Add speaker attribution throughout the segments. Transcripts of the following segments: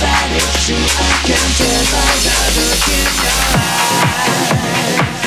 Speaker 1: that it's true I can tell by the look in your eyes.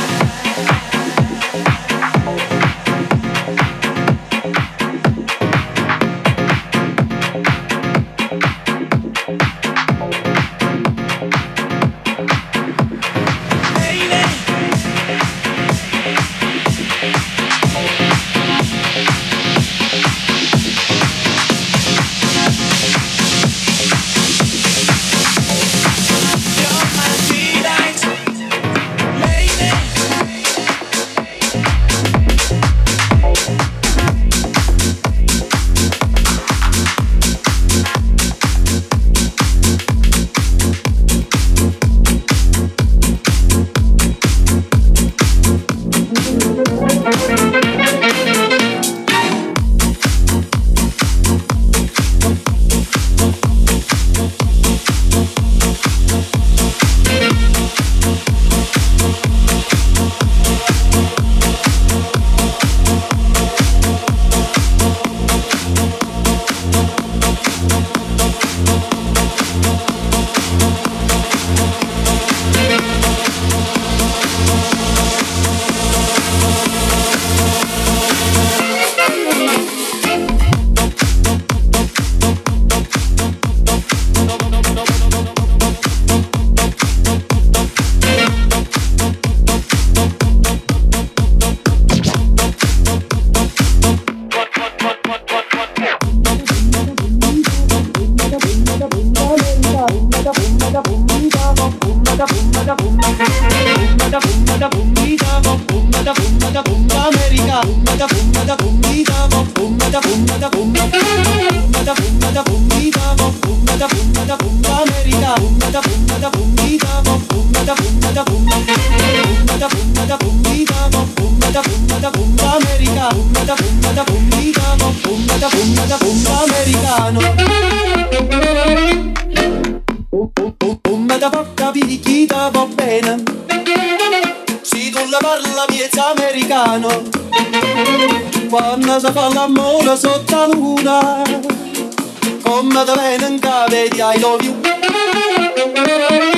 Speaker 2: cosa fa l'amore sotto la luna. Come te in di I love you.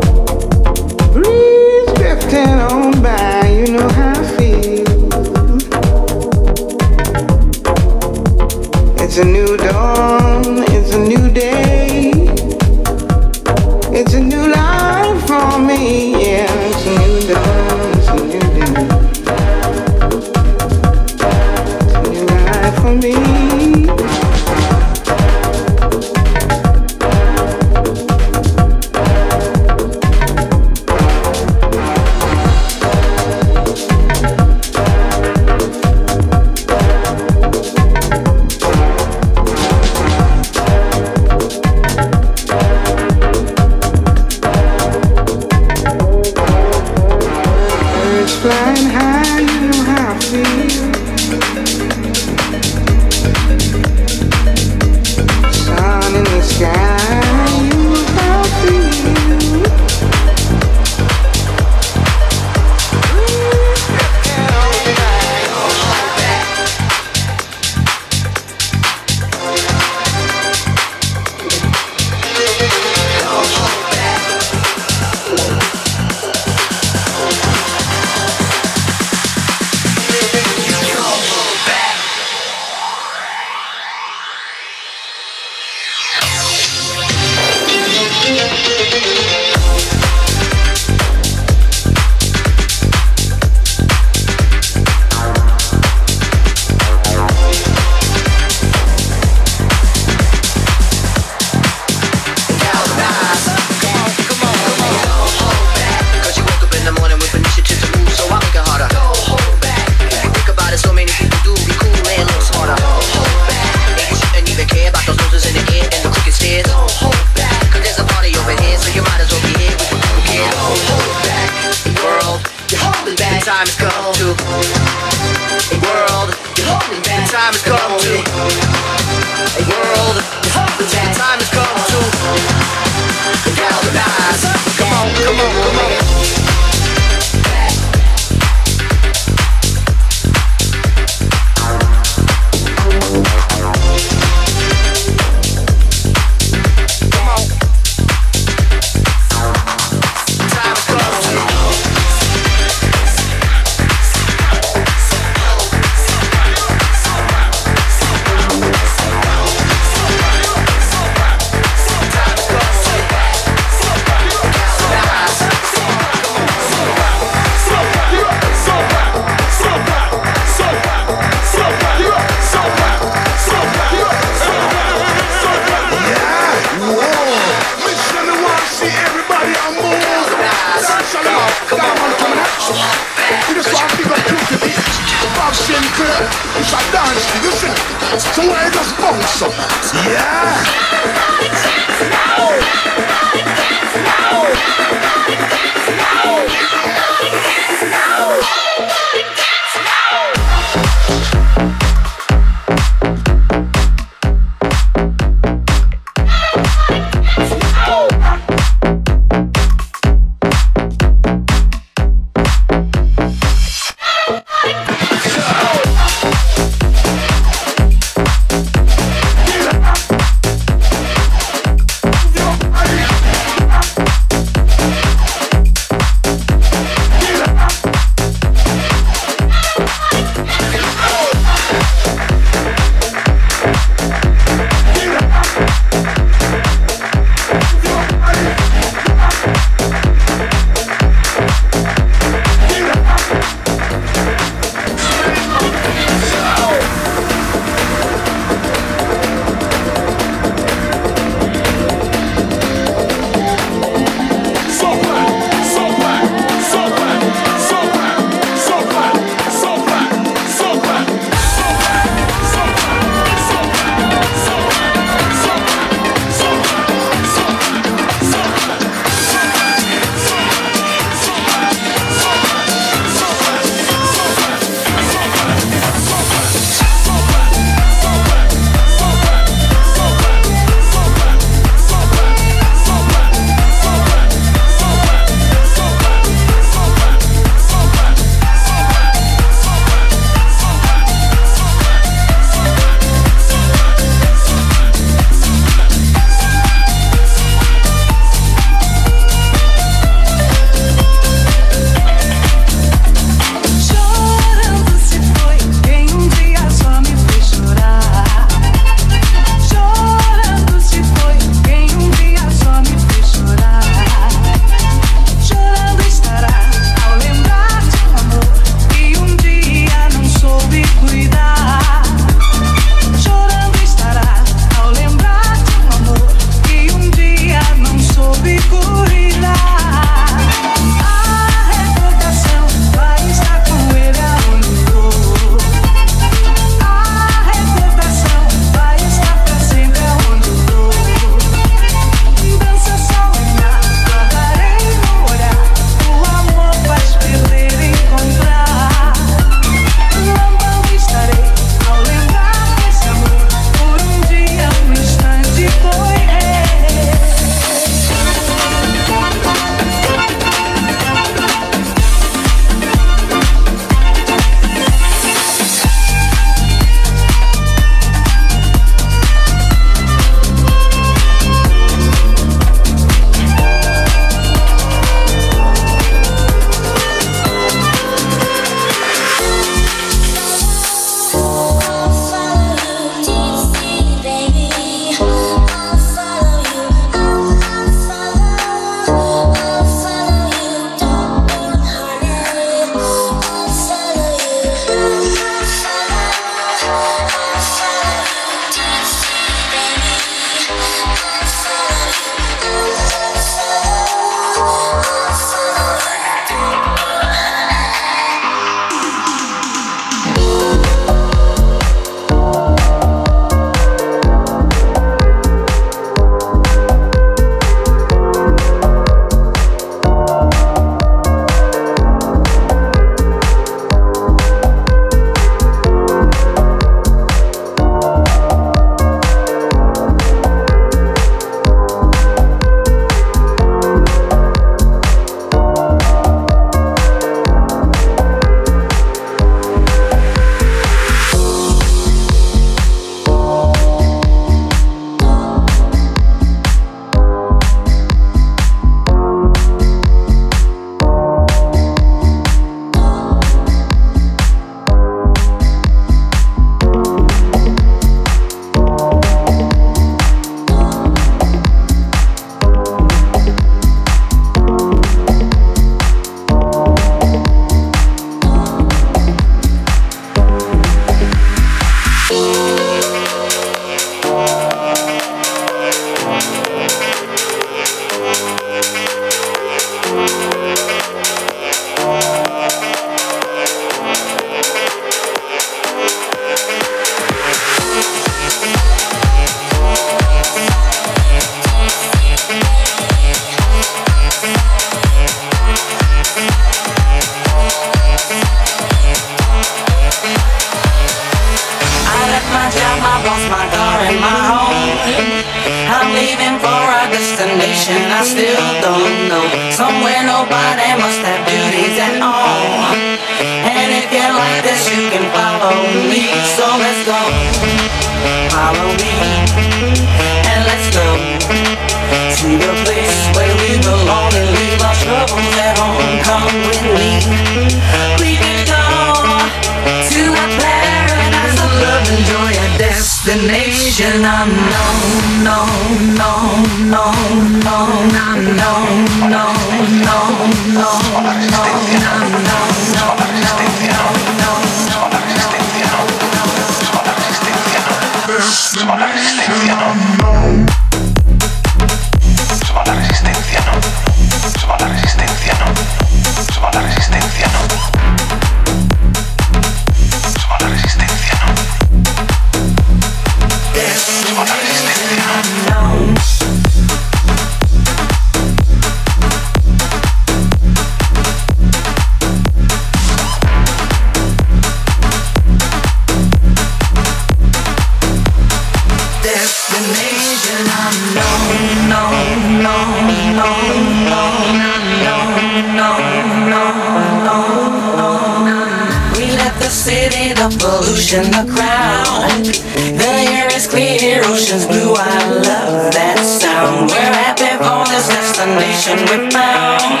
Speaker 3: the pollution, the crowd. The air is clear, oceans blue. I love that sound. We're happy for this destination we found.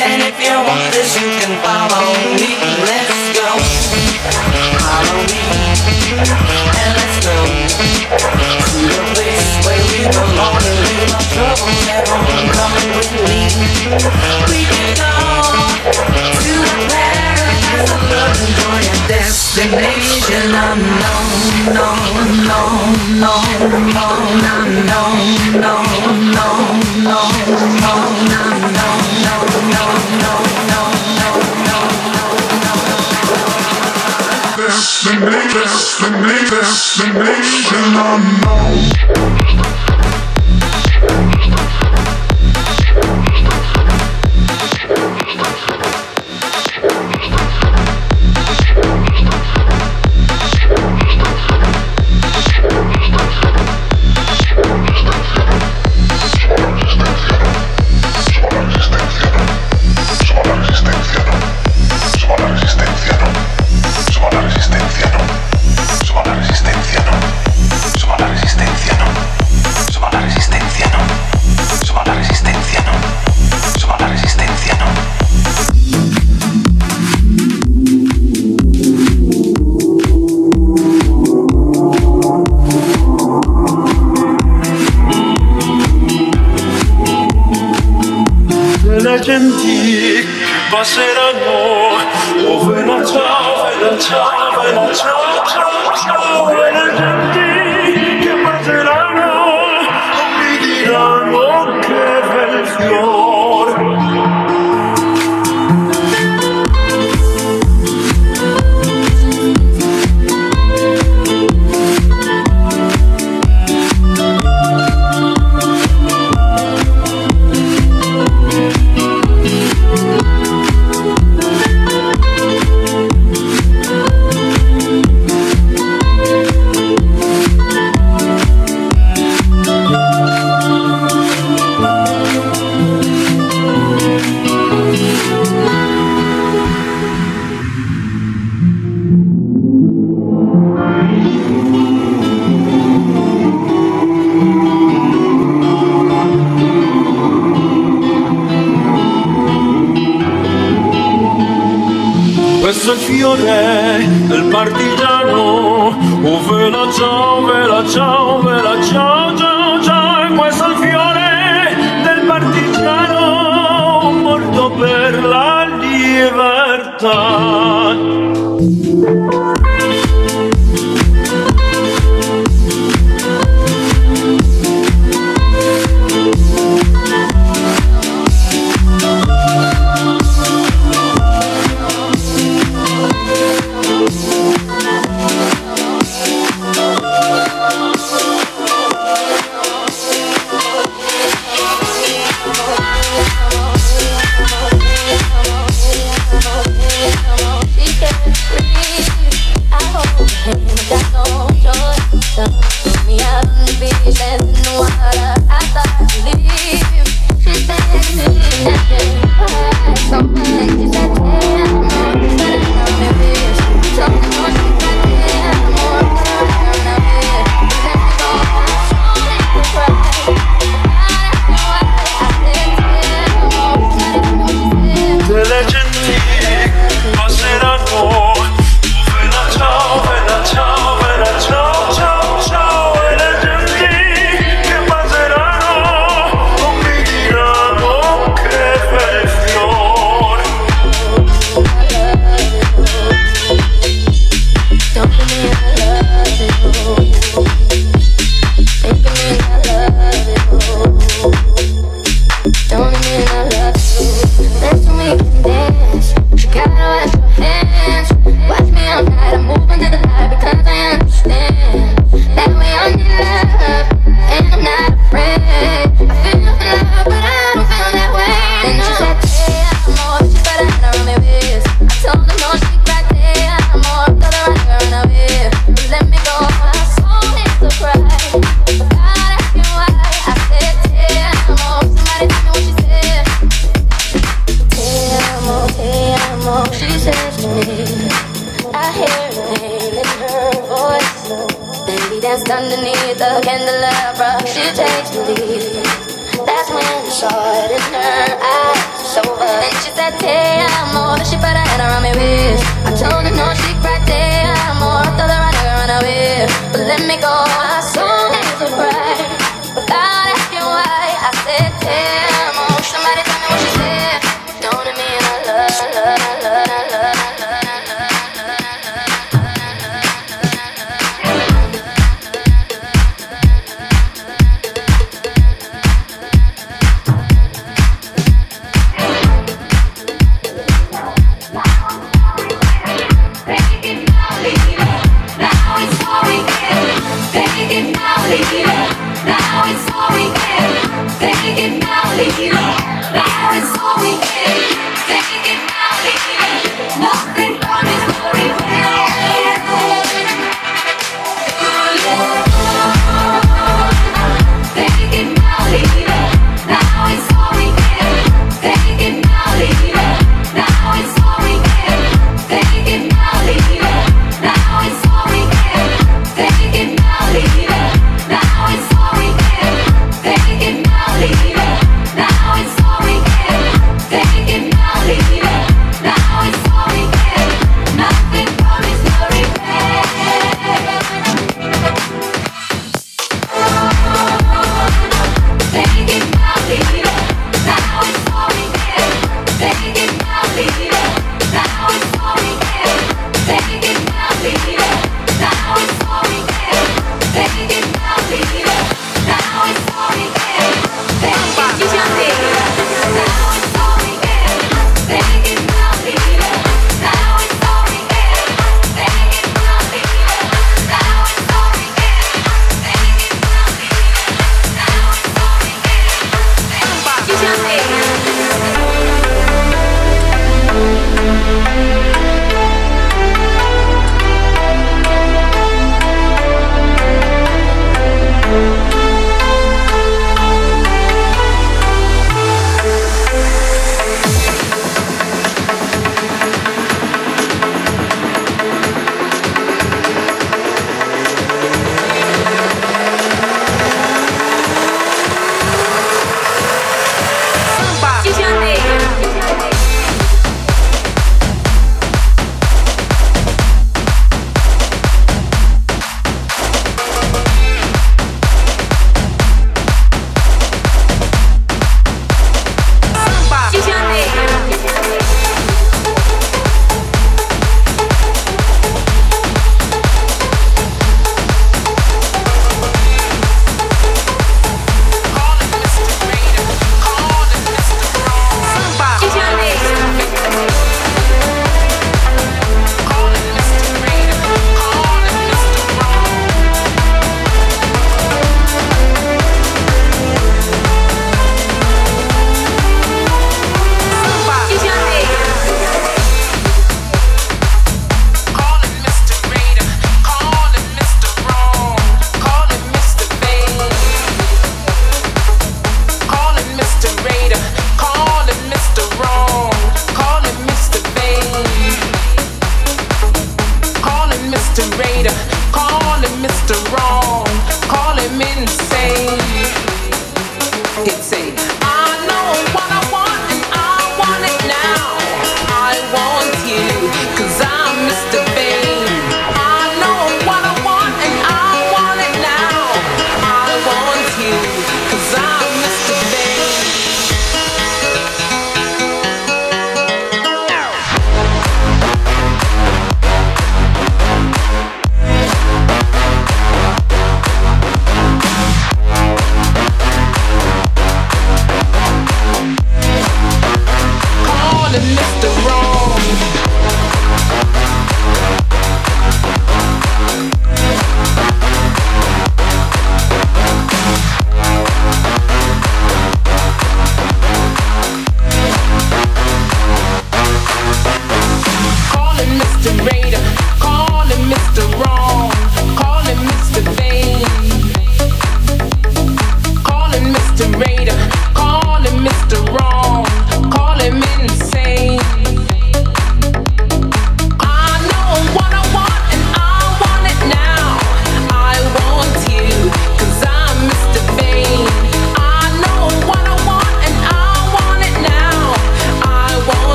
Speaker 3: And if you want this, you can follow me. Let's go. Follow me. And let's go to the place where we belong and leave our troubles at home. Come with me. We can go on your destination unknown, no, no, no, no, no, no, no, no, no, no,
Speaker 4: Destination, destination unknown.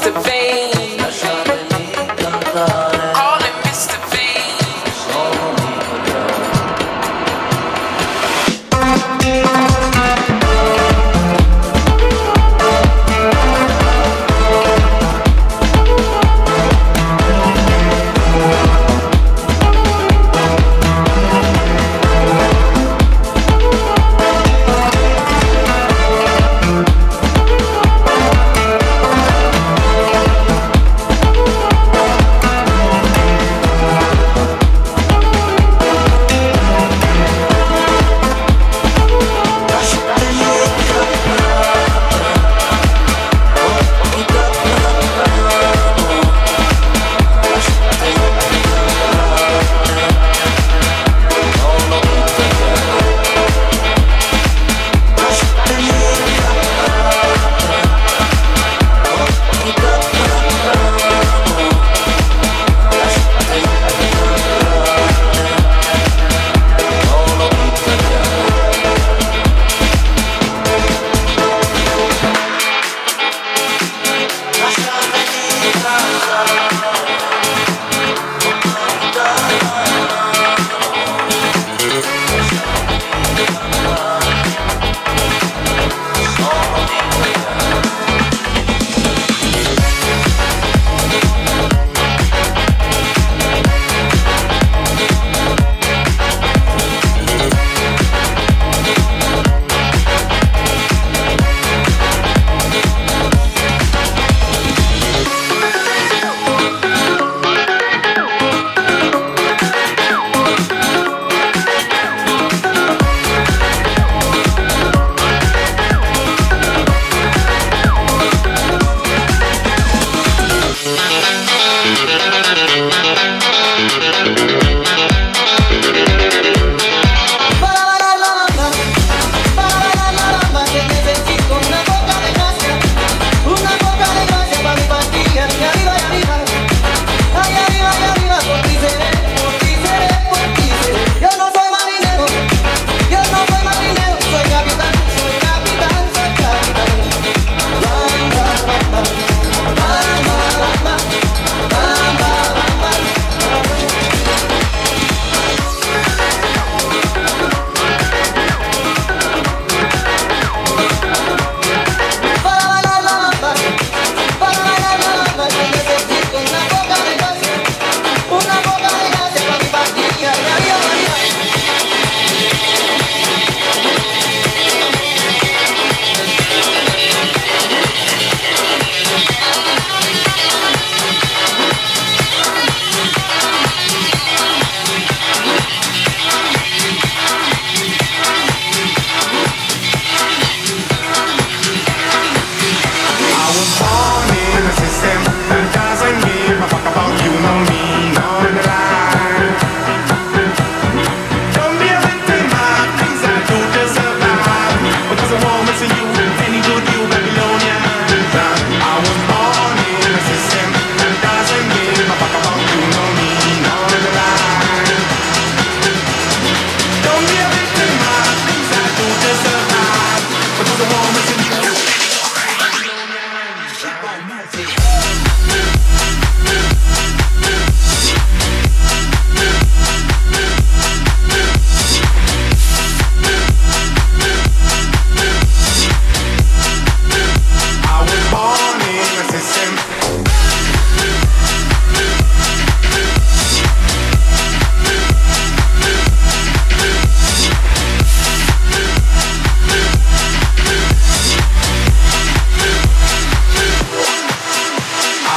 Speaker 5: to fade.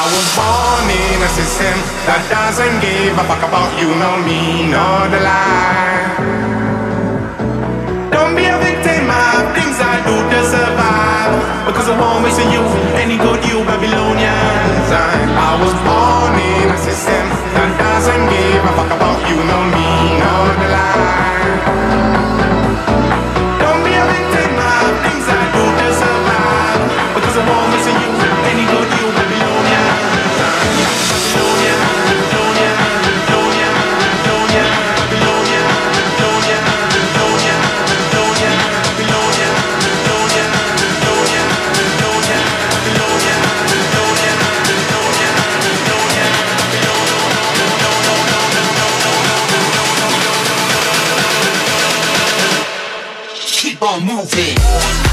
Speaker 6: Call him Mr. Vain. That doesn't give a fuck about you, no me, not a lie Don't be a victim of things I do to survive Because I've always used to any good you Babylonians I was born in a system that doesn't give a fuck about you, no the lie keep on moving.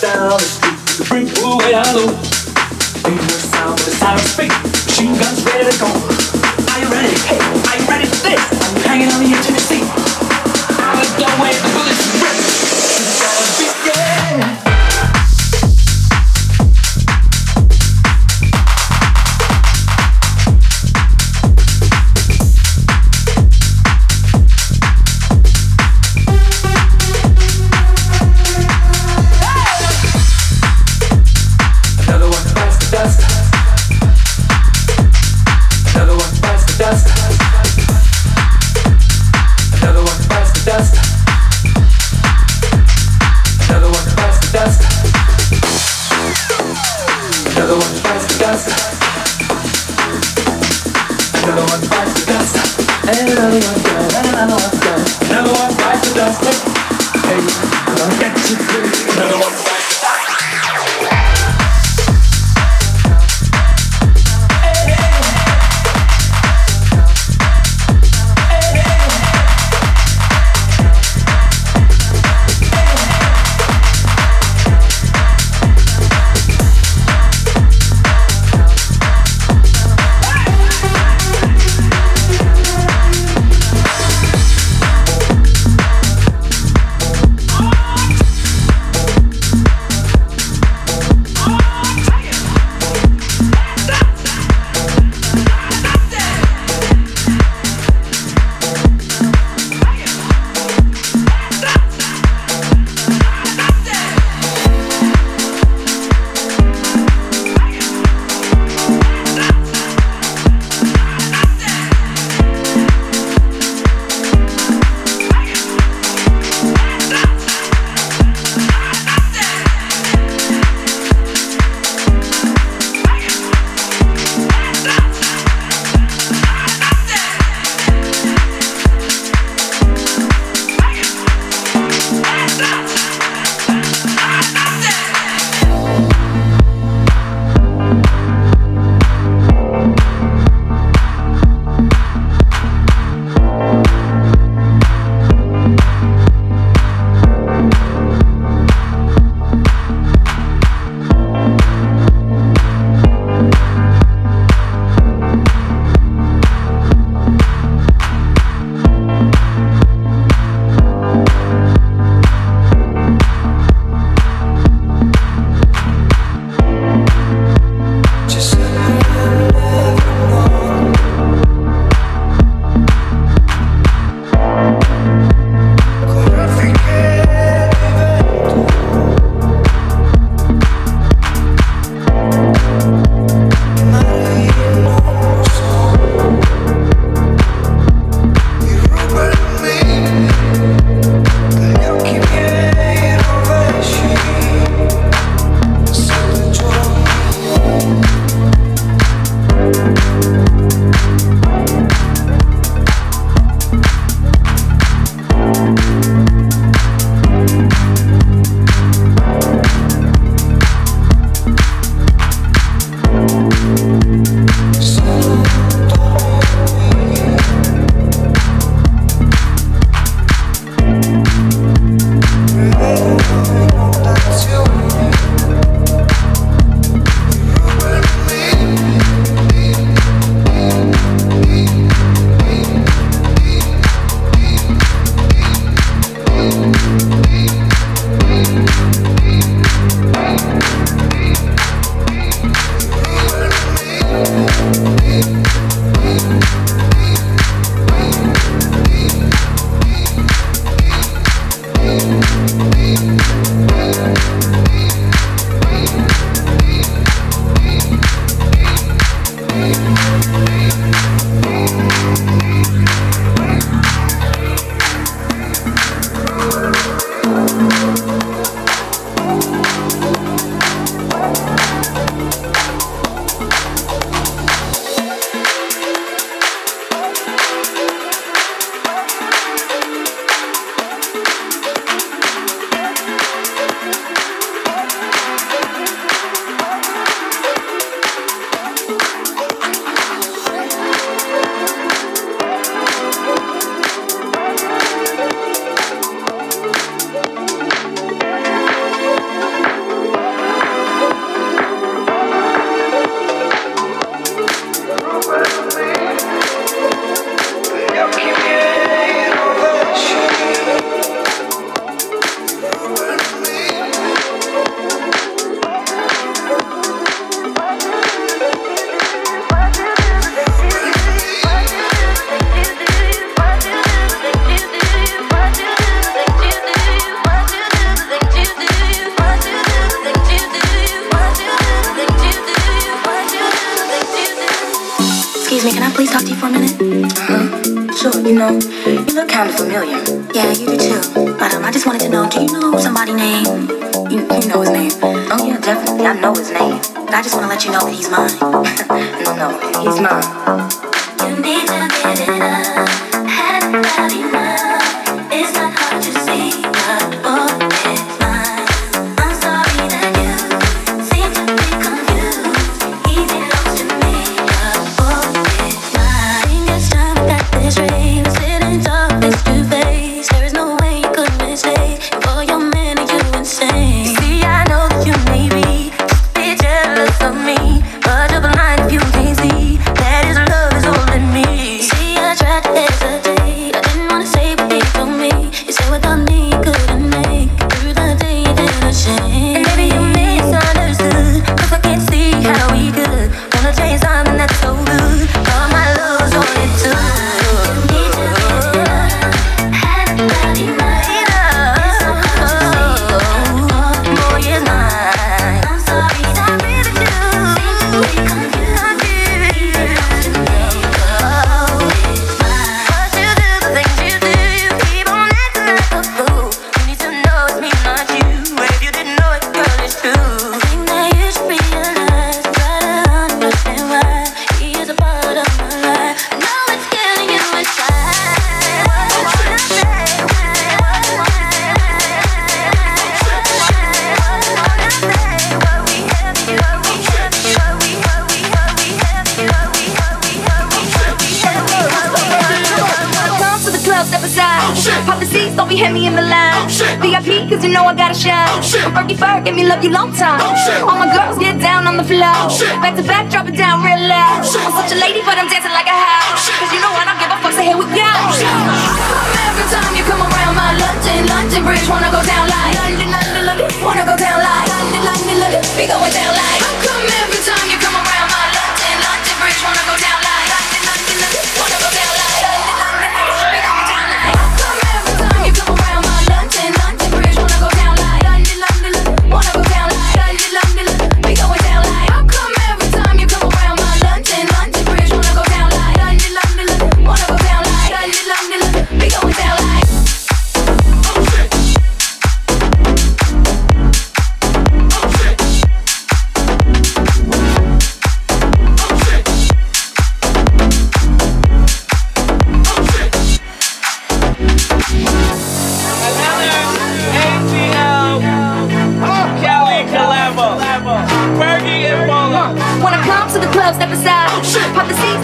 Speaker 7: down the street the brig blew way out low. Made no sound with a siren speak. Machine guns ready to go. Are you ready? Hey, are you ready for this? I'm hanging on the edge of your seat? I'm a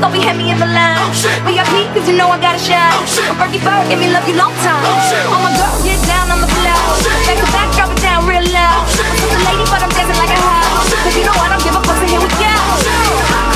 Speaker 8: Thought we had me in the line. VIP, cause you know I got a shot. Oh, Berkey Bird, give me love you long time. Oh, oh my girls get down on the floor. Back to back, drop it down real loud. I'm just a lady, but I'm dancing like a house. Cause you know I don't give a fuck, so here we go.